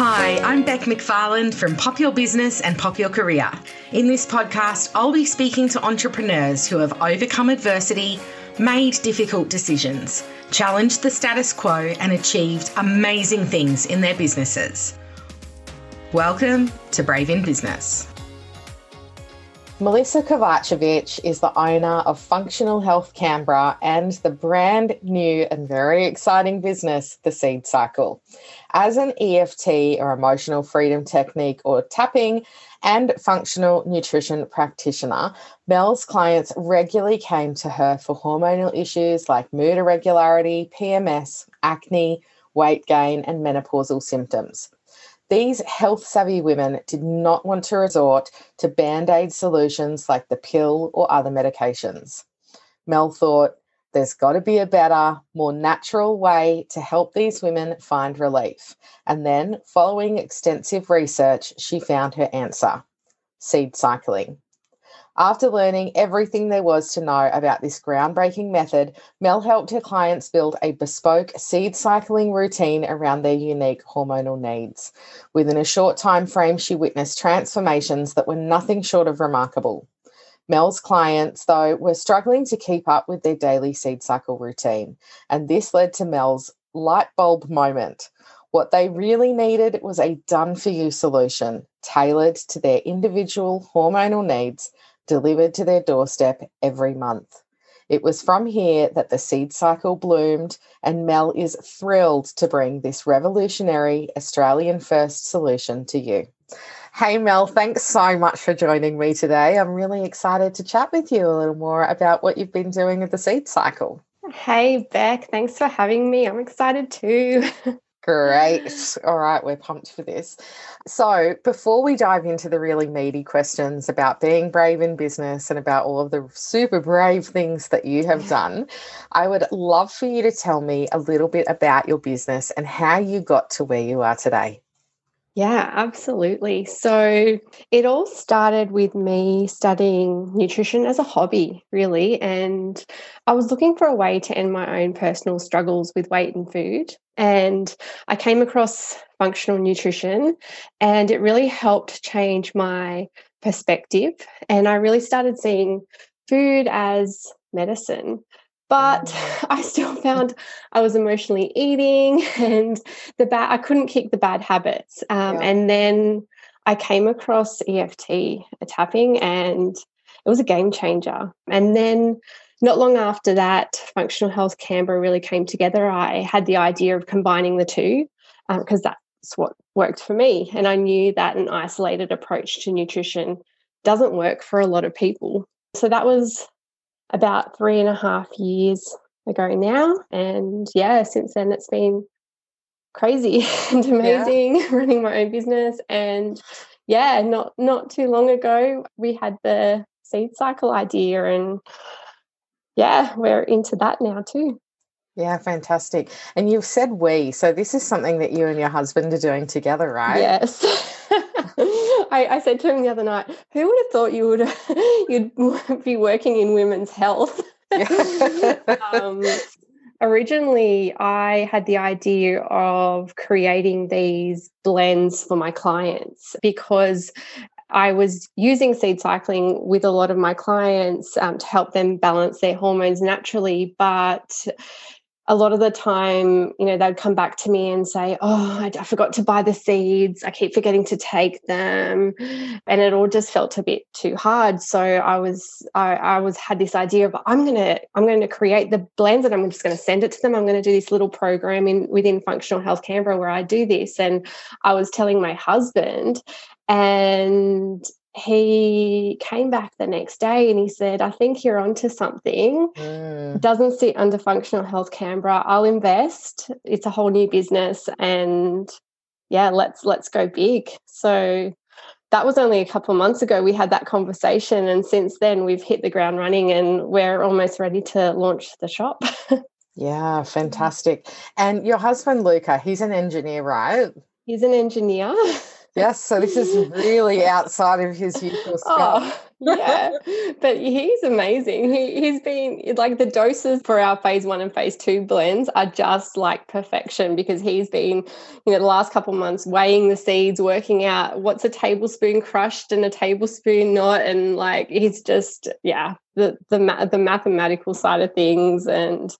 Hi, I'm Bec McFarland from Pop Your Business and Pop Your Career. In this podcast, I'll be speaking to entrepreneurs who have overcome adversity, made difficult decisions, challenged the status quo, and achieved amazing things in their businesses. Welcome to Brave in Business. Melissa Kovacevic is the owner of Functional Health Canberra and the brand new and very exciting business, The Seed Cycle. As an EFT or emotional freedom technique or tapping and functional nutrition practitioner, Mel's clients regularly came to her for hormonal issues like mood irregularity, PMS, acne, weight gain, and menopausal symptoms. These health savvy women did not want to resort to band aid solutions like the pill or other medications. Mel thought there's got to be a better, more natural way to help these women find relief. And then, following extensive research, she found her answer seed cycling. After learning everything there was to know about this groundbreaking method, Mel helped her clients build a bespoke seed cycling routine around their unique hormonal needs. Within a short time frame, she witnessed transformations that were nothing short of remarkable. Mel's clients, though, were struggling to keep up with their daily seed cycle routine, and this led to Mel's light bulb moment. What they really needed was a done for you solution tailored to their individual hormonal needs delivered to their doorstep every month. It was from here that the seed cycle bloomed, and Mel is thrilled to bring this revolutionary Australian first solution to you. Hey, Mel, thanks so much for joining me today. I'm really excited to chat with you a little more about what you've been doing with the seed cycle. Hey, Bec, thanks for having me. I'm excited too. Great. All right, we're pumped for this. So, before we dive into the really meaty questions about being brave in business and about all of the super brave things that you have done, I would love for you to tell me a little bit about your business and how you got to where you are today. Yeah, absolutely. So it all started with me studying nutrition as a hobby, really. And I was looking for a way to end my own personal struggles with weight and food. And I came across functional nutrition, and it really helped change my perspective. And I really started seeing food as medicine but. I still found I was emotionally eating and the bad I couldn't kick the bad habits. Um, yeah. And then I came across EFT tapping and it was a game changer. And then not long after that, Functional Health Canberra really came together. I had the idea of combining the two because um, that's what worked for me. And I knew that an isolated approach to nutrition doesn't work for a lot of people. So that was about three and a half years ago now. And yeah, since then it's been crazy and amazing yeah. running my own business. And yeah, not not too long ago we had the seed cycle idea and yeah, we're into that now too. Yeah, fantastic. And you've said we, so this is something that you and your husband are doing together, right? Yes. I, I, said to him the other night, who would have thought you would you'd be working in women's health? um, originally, I had the idea of creating these blends for my clients because I was using seed cycling with a lot of my clients um, to help them balance their hormones naturally, but a lot of the time, you know, they'd come back to me and say, Oh, I, I, forgot to buy the seeds. I keep forgetting to take them. And it all just felt a bit too hard. So I was, I, I was had this idea of I'm gonna, I'm going to create the blends and I'm just going to send it to them. I'm going to do this little program in within Functional Health Canberra where I do this. And I was telling my husband, and he came back the next day and he said, I think you're onto something. Mm. Doesn't sit under Functional Health Canberra. I'll invest. It's a whole new business and yeah, let's let's go big. So that was only a couple of months ago we had that conversation and since then we've hit the ground running and we're almost ready to launch the shop. yeah, fantastic. And your husband Luca, he's an engineer, right? He's an engineer. yes, so this is really outside of his usual oh, scope. Oh, yeah, but he's amazing. He, he's been like the doses for our phase one and phase two blends are just like perfection because he's been, you know, the last couple months weighing the seeds, working out what's a tablespoon crushed and a tablespoon not, and like he's just yeah the the the mathematical side of things and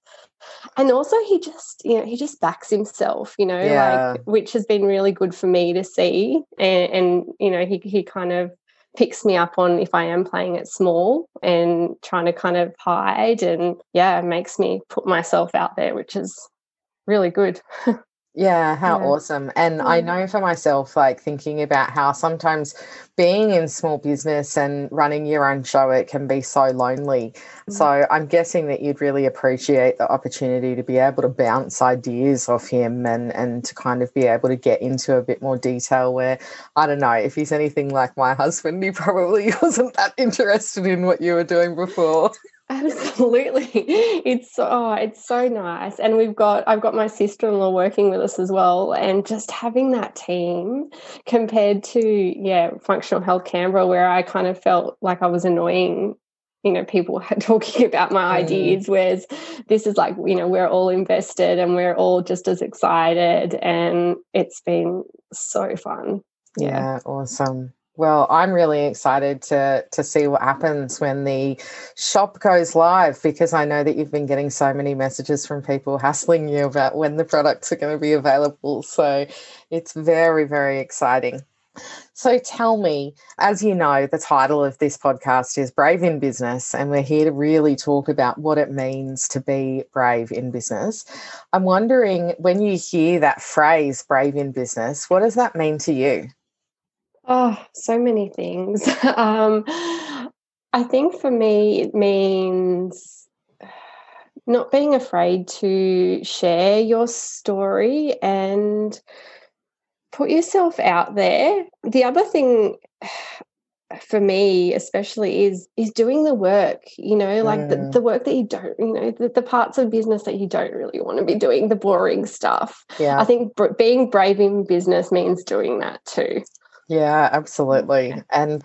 and also he just you know he just backs himself you know yeah. like which has been really good for me to see and, and you know he he kind of picks me up on if I am playing it small and trying to kind of hide and yeah makes me put myself out there which is really good Yeah, how yeah. awesome. And I know for myself, like thinking about how sometimes being in small business and running your own show, it can be so lonely. Mm-hmm. So I'm guessing that you'd really appreciate the opportunity to be able to bounce ideas off him and, and to kind of be able to get into a bit more detail where, I don't know, if he's anything like my husband, he probably wasn't that interested in what you were doing before. Absolutely. It's oh, it's so nice. And we've got I've got my sister-in-law working with us as well. And just having that team compared to, yeah, functional health Canberra, where I kind of felt like I was annoying, you know, people talking about my mm. ideas, whereas this is like, you know, we're all invested and we're all just as excited. And it's been so fun. yeah, yeah awesome. Well, I'm really excited to to see what happens when the shop goes live because I know that you've been getting so many messages from people hassling you about when the products are going to be available. So it's very, very exciting. So tell me, as you know, the title of this podcast is Brave in Business, and we're here to really talk about what it means to be brave in business. I'm wondering when you hear that phrase, brave in business, what does that mean to you? Oh, so many things. um, I think for me, it means not being afraid to share your story and put yourself out there. The other thing for me especially is is doing the work you know like mm. the, the work that you don't you know the, the parts of business that you don't really want to be doing the boring stuff yeah i think br- being brave in business means doing that too yeah, absolutely. And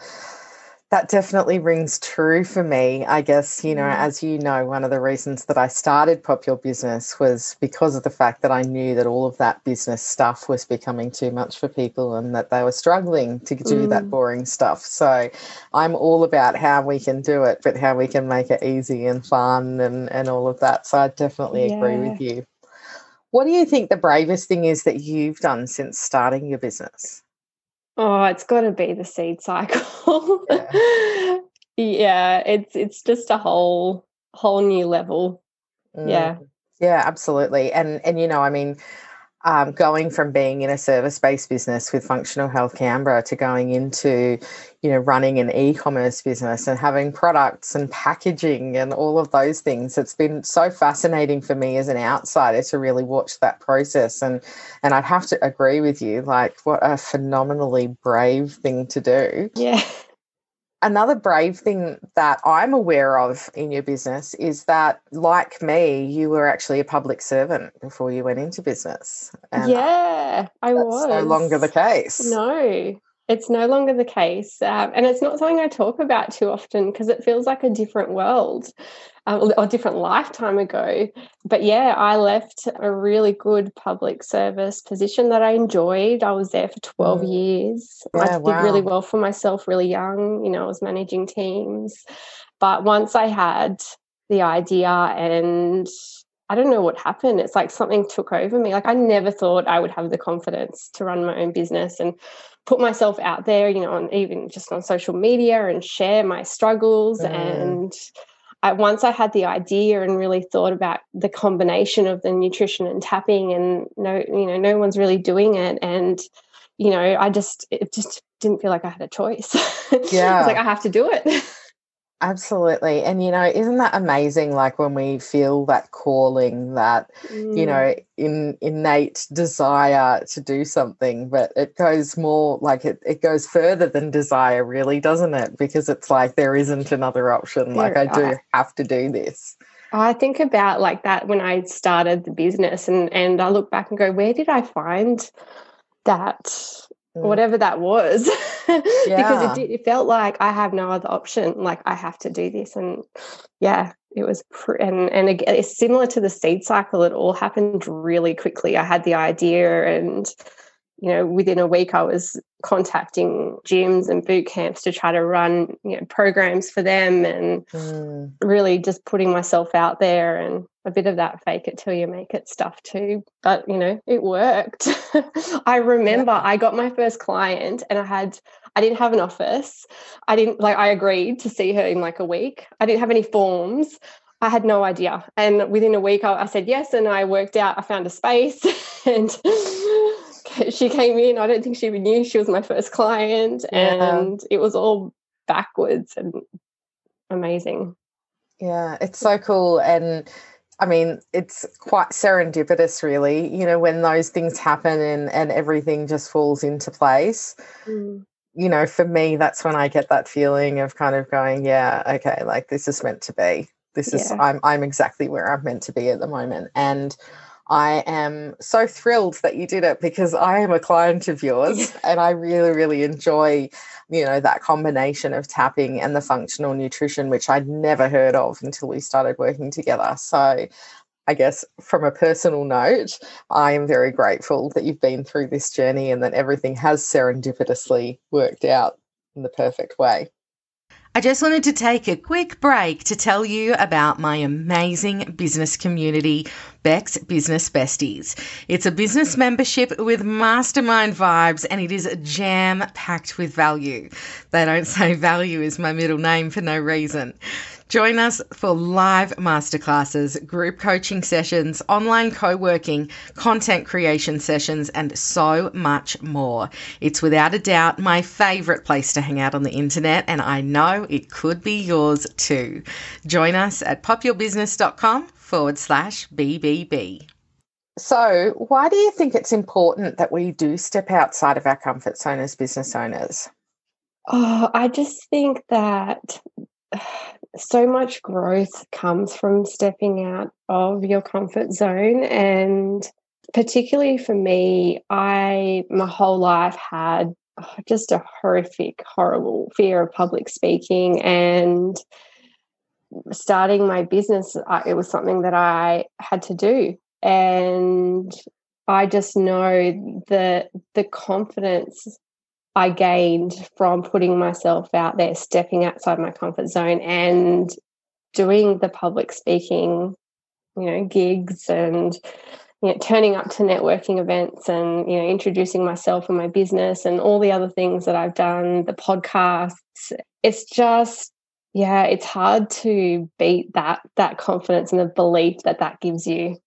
that definitely rings true for me. I guess, you know, mm. as you know, one of the reasons that I started Pop Your Business was because of the fact that I knew that all of that business stuff was becoming too much for people and that they were struggling to do mm. that boring stuff. So I'm all about how we can do it, but how we can make it easy and fun and, and all of that. So I definitely yeah. agree with you. What do you think the bravest thing is that you've done since starting your business? Oh, it's got to be the seed cycle. Yeah. yeah, it's it's just a whole whole new level. Mm. Yeah. Yeah, absolutely. And and you know, I mean, um, going from being in a service-based business with Functional Health Canberra to going into, you know, running an e-commerce business and having products and packaging and all of those things. It's been so fascinating for me as an outsider to really watch that process. And and I'd have to agree with you, like what a phenomenally brave thing to do. Yeah another brave thing that I'm aware of in your business is that, like me, you were actually a public servant before you went into business. And yeah, I was. No longer the case. No, it's no longer the case. Um, and it's not something I talk about too often because it feels like a different world um, or different lifetime ago. But yeah, I left a really good public service position that I enjoyed. I was there for 12 mm. years. Yeah, I did wow. really well for myself, really young. You know, I was managing teams. But once I had the idea and I don't know what happened. It's like something took over me. Like I never thought I would have the confidence to run my own business and put myself out there, you know, on even just on social media and share my struggles. Mm. And I, once I had the idea and really thought about the combination of the nutrition and tapping, and no, you know, no one's really doing it, and you know, I just it just didn't feel like I had a choice. Yeah, it's like I have to do it. Absolutely. And, you know, isn't that amazing? Like when we feel that calling, that, mm. you know, in innate desire to do something, but it goes more like it, it goes further than desire, really, doesn't it? Because it's like there isn't another option. Like I do have to do this. I think about like that when I started the business and and I look back and go, where did I find that mm. Mm. whatever that was yeah. because it, did, it felt like i have no other option like i have to do this and yeah it was pr- and and again, it's similar to the seed cycle it all happened really quickly i had the idea and you know within a week i was contacting gyms and boot camps to try to run you know programs for them and mm. really just putting myself out there and a bit of that fake it till you make it stuff too but you know it worked i remember yeah. i got my first client and i had i didn't have an office i didn't like i agreed to see her in like a week i didn't have any forms I had no idea. And within a week, I, I said yes, and I worked out. I found a space, and she came in. I don't think she even knew she was my first client, yeah. and it was all backwards and amazing. Yeah, it's so cool. And I mean, it's quite serendipitous, really, you know, when those things happen and, and everything just falls into place. Mm. You know, for me, that's when I get that feeling of kind of going, yeah, okay, like this is meant to be. This is. I'm, I'm exactly where I'm meant to be at the moment. And I am so thrilled that you did it because I am a client of yours and I really, really enjoy, you know, that combination of tapping and the functional nutrition, which I'd never heard of until we started working together. So I guess from a personal note, I am very grateful that you've been through this journey and that everything has serendipitously worked out in the perfect way. I just wanted to take a quick break to tell you about my amazing business community, Bec's Business Besties. It's a business membership with mastermind vibes and it is jam packed with value. They don't say value is my middle name for no reason. Join us for live masterclasses, group coaching sessions, online co working, content creation sessions, and so much more. It's without a doubt my favourite place to hang out on the internet, and I know it could be yours too. Join us at popyourbusiness.com forward slash BBB. So, why do you think it's important that we do step outside of our comfort zone as business owners? Oh, I just think that so much growth comes from stepping out of your comfort zone. And particularly for me i my whole life had oh, just a horrific horrible fear of public speaking. And starting my business it was something that i had to do. And i just know that the confidence I gained from putting myself out there, stepping outside my comfort zone and doing the public speaking, you know, gigs and you know, turning up to networking events and you know introducing myself and my business and all the other things that I've done, the podcasts. It's just yeah, it's hard to beat that that confidence and the belief that that gives you.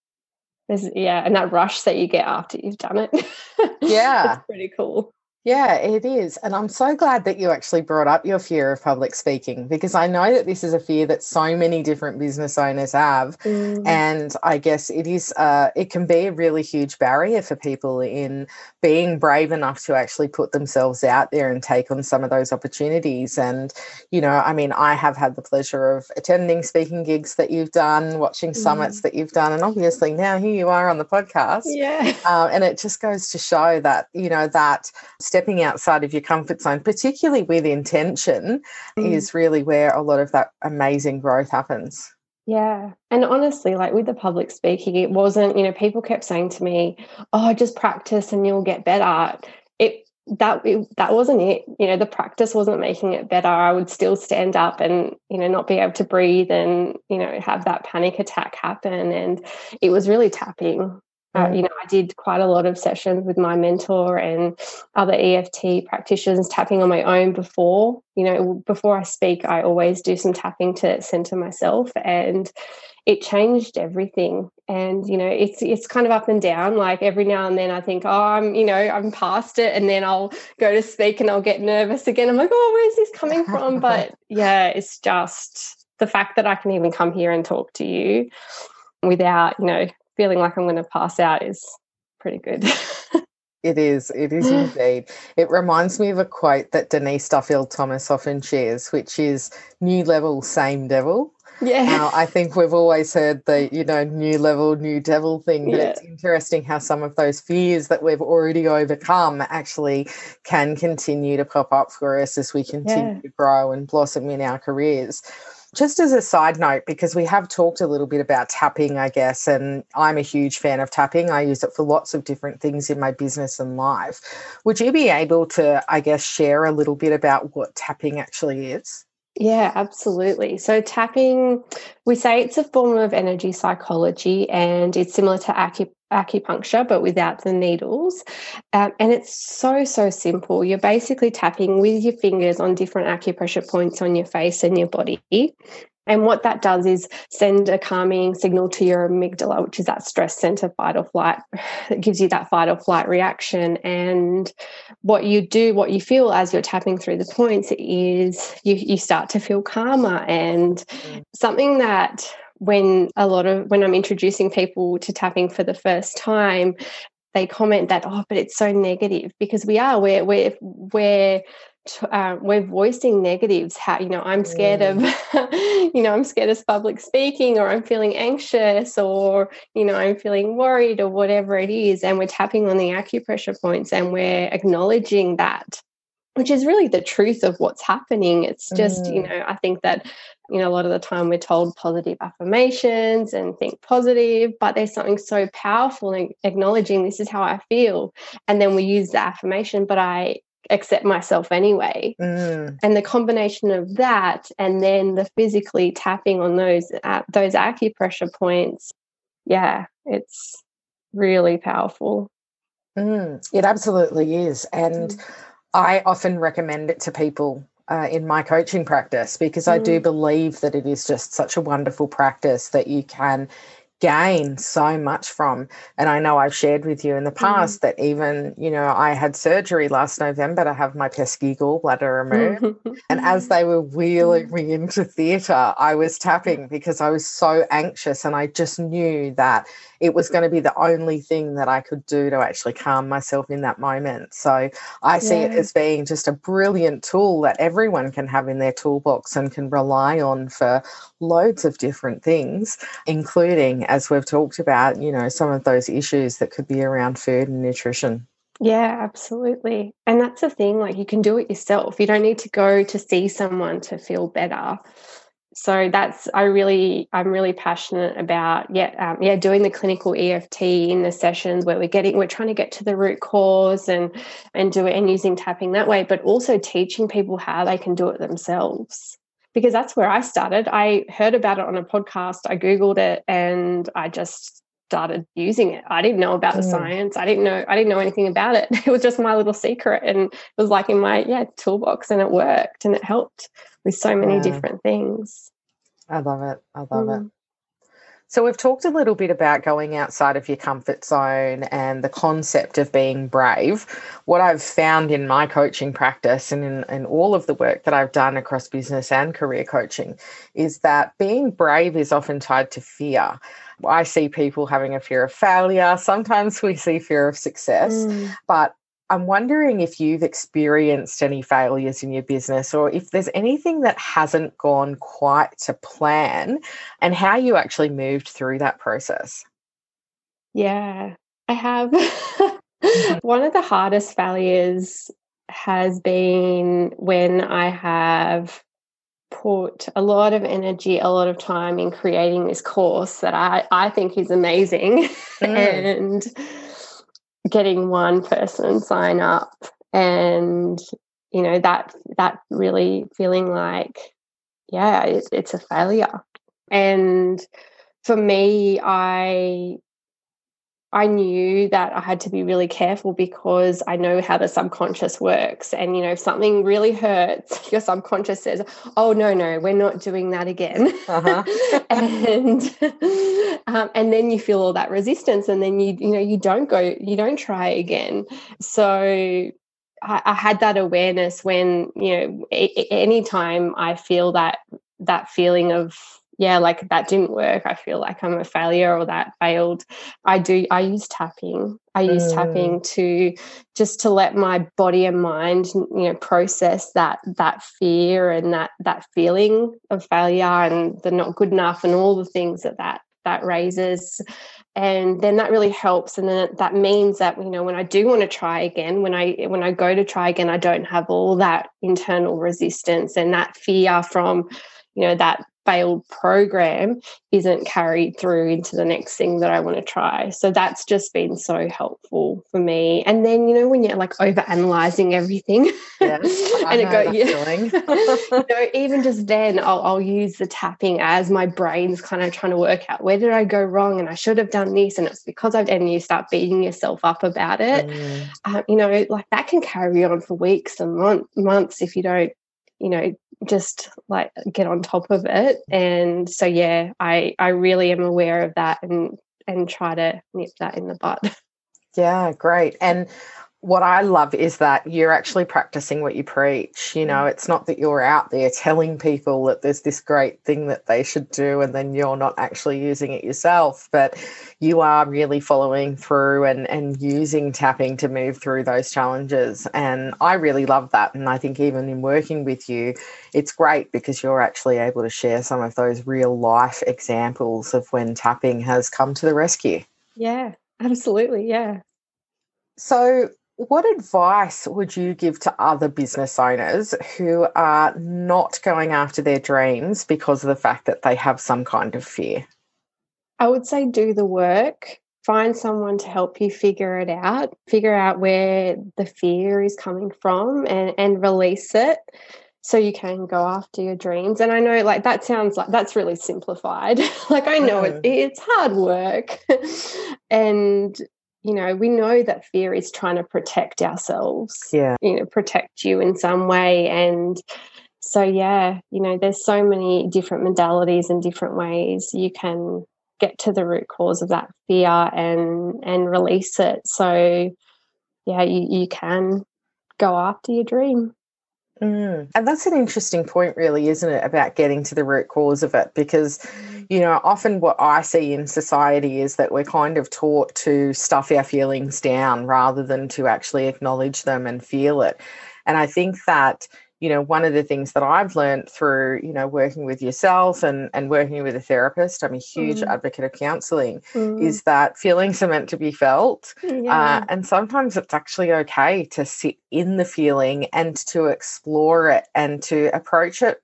There's, yeah, and that rush that you get after you've done it. Yeah, it's pretty cool. Yeah, it is. And I'm so glad that you actually brought up your fear of public speaking because I know that this is a fear that so many different business owners have. Mm. And I guess it is, uh, it can be a really huge barrier for people in being brave enough to actually put themselves out there and take on some of those opportunities. And, you know, I mean, I have had the pleasure of attending speaking gigs that you've done, watching mm. summits that you've done. And obviously now here you are on the podcast. Yeah. Uh, and it just goes to show that, you know, that stepping outside of your comfort zone, particularly with intention, mm. is really where a lot of that amazing growth happens. Yeah. And honestly, like with the public speaking, it wasn't, you know, people kept saying to me, oh, just practice and you'll get better. It, that it, that wasn't it you know the practice wasn't making it better i would still stand up and you know not be able to breathe and you know have that panic attack happen and it was really tapping uh, you know, I did quite a lot of sessions with my mentor and other EFT practitioners tapping on my own before. You know, before I speak, I always do some tapping to center myself, and it changed everything. And you know, it's it's kind of up and down. Like every now and then, I think, oh, I'm you know, I'm past it, and then I'll go to speak and I'll get nervous again. I'm like, oh, where's this coming from? But yeah, it's just the fact that I can even come here and talk to you without you know feeling like I'm going to pass out is pretty good. It is. It is indeed. It reminds me of a quote that Denise Duffield Thomas often shares, which is new level, same devil. Yeah. Now, I think we've always heard the, you know, new level, new devil thing, but Yeah. it's interesting how some of those fears that we've already overcome actually can continue to pop up for us as we continue Yeah. to grow and blossom in our careers. Just as a side note, because we have talked a little bit about tapping, I guess, and I'm a huge fan of tapping. I use it for lots of different things in my business and life. Would you be able to, I guess, share a little bit about what tapping actually is? Yeah, absolutely. So, tapping, we say it's a form of energy psychology and it's similar to acu- acupuncture, but without the needles. Um, and it's so, so simple. You're basically tapping with your fingers on different acupressure points on your face and your body. And what that does is send a calming signal to your amygdala, which is that stress center, fight or flight. It gives you that fight or flight reaction. And what you do, what you feel as you're tapping through the points is you, you start to feel calmer. And Mm. something that when a lot of when I'm introducing people to tapping for the first time, they comment that, oh, but it's so negative because we are, we're, we're, we're, uh, we're voicing negatives. How you know i'm scared of you know i'm scared of public speaking or i'm feeling anxious or you know i'm feeling worried or whatever it is and we're tapping on the acupressure points and we're acknowledging that which is really the truth of what's happening it's just you Mm. know i think that you know a lot of the time we're told positive affirmations and think positive but there's something so powerful in acknowledging this is how i feel and then we use the affirmation but i accept myself anyway Mm, and the combination of that and then the physically tapping on those uh, those acupressure points yeah it's really powerful mm, it absolutely is. And Mm. I often recommend it to people uh, in my coaching practice because I do Mm. believe that it is just such a wonderful practice that you can gain so much from. And I know I've shared with you in the mm-hmm. past that even, you know, I had surgery last November to have my pesky gallbladder removed. And as mm-hmm. they were wheeling mm-hmm. me into theatre, I was tapping because I was so anxious and I just knew that it was going to be the only thing that I could do to actually calm myself in that moment. So I see it as being just a brilliant tool that everyone can have in their toolbox and can rely on for loads of different things, including, as we've talked about, you know, some of those issues that could be around food and nutrition. Yeah, absolutely. And that's the thing, like you can do it yourself. You don't need to go to see someone to feel better. So that's I really I'm really passionate about yeah um, yeah doing the clinical EFT in the sessions where we're getting we're trying to get to the root cause and and do it and using tapping that way, but also teaching people how they can do it themselves because that's where I started. I heard about it on a podcast, I googled it, and I just started using it. I didn't know about the Mm. science. I didn't know I didn't know anything about it. It was just my little secret and it was like in my yeah toolbox and it worked and it helped with so many Yeah. different things. I love it. I love it. So, we've talked a little bit about going outside of your comfort zone and the concept of being brave. What I've found in my coaching practice and in, in all of the work that I've done across business and career coaching is that being brave is often tied to fear. I see people having a fear of failure. Sometimes we see fear of success, Mm. but I'm wondering if you've experienced any failures in your business or if there's anything that hasn't gone quite to plan and how you actually moved through that process. Yeah, I have. One of the hardest failures has been when I have put a lot of energy, a lot of time in creating this course that I, I think is amazing Mm. and getting one person sign up and you know that that really feeling like yeah it, it's a failure. And for me i i knew that i had to be really careful because i know how the subconscious works. And you know if something really hurts your subconscious says oh no no we're not doing that again. Uh-huh. and um, and then you feel all that resistance and then you you know you don't go you don't try again. So I, I had that awareness when you know a- a- anytime I feel that that feeling of yeah, like that didn't work. I feel like I'm a failure or that failed. I do, I use tapping. I use mm. tapping to just to let my body and mind, you know, process that that fear and that that feeling of failure and the not good enough and all the things that that that raises and then that really helps and then that means that you know when i do want to try again when i when i go to try again i don't have all that internal resistance and that fear from you know that failed program isn't carried through into the next thing that I want to try. So that's just been so helpful for me. And then, you know, when you're like over analyzing everything yeah, and it goes, you know, even just then I'll, I'll use the tapping as my brain's kind of trying to work out where did I go wrong and I should have done this. And it's because I've, and you start beating yourself up about it. Mm. Um, you know, like that can carry on for weeks and month, months if you don't you know just like get on top of it. And so yeah i i really am aware of that and and try to nip that in the bud. Yeah great. And what I love is that you're actually practicing what you preach. You know, mm. it's not that you're out there telling people that there's this great thing that they should do and then you're not actually using it yourself, but you are really following through and, and using tapping to move through those challenges. And I really love that. And I think even in working with you, it's great because you're actually able to share some of those real life examples of when tapping has come to the rescue. Yeah, absolutely. Yeah. So, what advice would you give to other business owners who are not going after their dreams because of the fact that they have some kind of fear? I would say do the work. Find someone to help you figure it out, figure out where the fear is coming from and, and release it so you can go after your dreams. And I know like that sounds like that's really simplified. like I know it, it's hard work. and you know, we know that fear is trying to protect ourselves. Yeah. You know, protect you in some way. And so, yeah, you know, there's so many different modalities and different ways you can get to the root cause of that fear and and release it. So, yeah, you, you can go after your dream. Mm. And that's an interesting point, really, isn't it, about getting to the root cause of it? Because, mm. you know, often what I see in society is that we're kind of taught to stuff our feelings down rather than to actually acknowledge them and feel it. And I think that, you know, one of the things that I've learned through, you know, working with yourself and, and working with a therapist, I'm a huge mm. advocate of counseling, mm. is that feelings are meant to be felt. Uh, yeah. Uh, and sometimes it's actually okay to sit in the feeling and to explore it and to approach it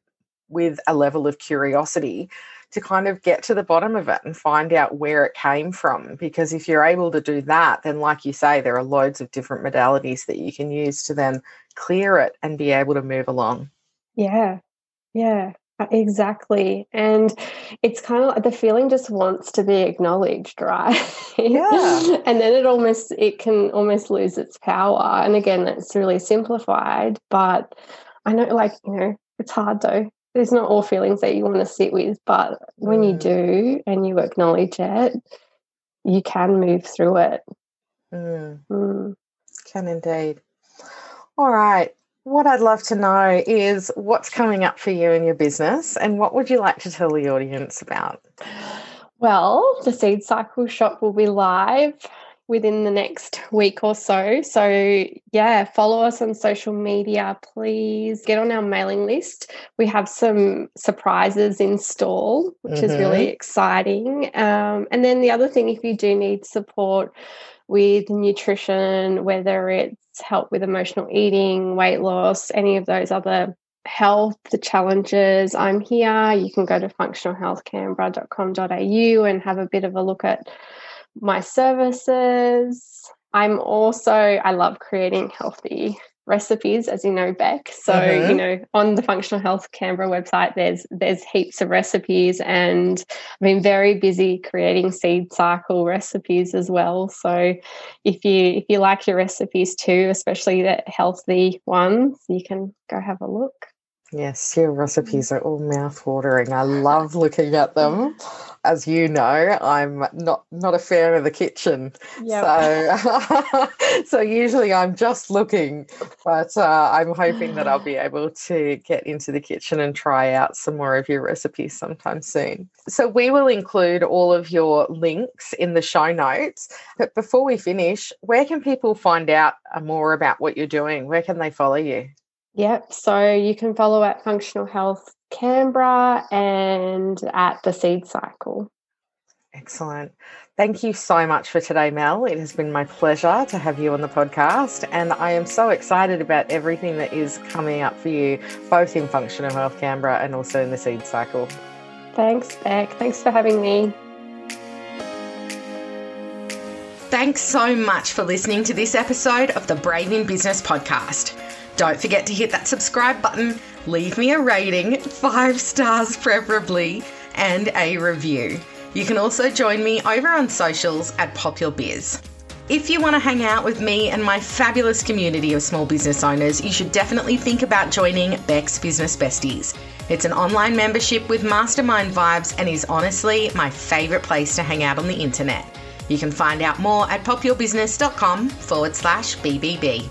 with a level of curiosity to kind of get to the bottom of it and find out where it came from. Because if you're able to do that, then, like you say, there are loads of different modalities that you can use to then clear it and be able to move along. Yeah. Yeah. Uh, exactly. And it's kind of like the feeling just wants to be acknowledged, right? Yeah. and then it almost it can almost lose its power. And again, that's really simplified, but I know like, you know, it's hard though there's not all feelings that you want to sit with, but when mm. you do and you acknowledge it, you can move through it. Mm. Mm. Can indeed. All right. What I'd love to know is what's coming up for you in your business and what would you like to tell the audience about? Well, the Seed Cycle shop will be live within the next week or so. So, yeah, follow us on social media. Please get on our mailing list. We have some surprises in store, which mm-hmm. is really mm-hmm. exciting. Um, and then the other thing, if you do need support with nutrition, whether it's help with emotional eating, weight loss, any of those other health the challenges i'm here you can go to functionalhealthcanberra.com.au and have a bit of a look at my services. I'm also, I love creating healthy recipes, as you know, Bec. So, uh-huh. you know, on the Functional Health Canberra website, there's there's heaps of recipes, and I've been very busy creating seed cycle recipes as well. So, if you if you like your recipes too, especially the healthy ones, you can go have a look. Yes, your recipes are all mouth-watering. I love looking at them. As you know, I'm not not a fan of the kitchen, yep. so so usually I'm just looking. But uh, I'm hoping that I'll be able to get into the kitchen and try out some more of your recipes sometime soon. So we will include all of your links in the show notes. But before we finish, where can people find out more about what you're doing? Where can they follow you? Yep. So you can follow at Functional Health Canberra and at the Seed Cycle. Excellent. Thank you so much for today, Mel. It has been my pleasure to have you on the podcast, and I am so excited about everything that is coming up for you, both in Functional Health Canberra and also in the Seed Cycle. Thanks, Bec. Thanks for having me. Thanks so much for listening to this episode of the Brave in Business podcast. Don't forget to hit that subscribe button, leave me a rating, five stars preferably, and a review. You can also join me over on socials at Pop Your Biz. If you want to hang out with me and my fabulous community of small business owners, you should definitely think about joining Bec's Business Besties. It's an online membership with mastermind vibes and is honestly my favourite place to hang out on the internet. You can find out more at popyourbusiness.com forward slash BBB.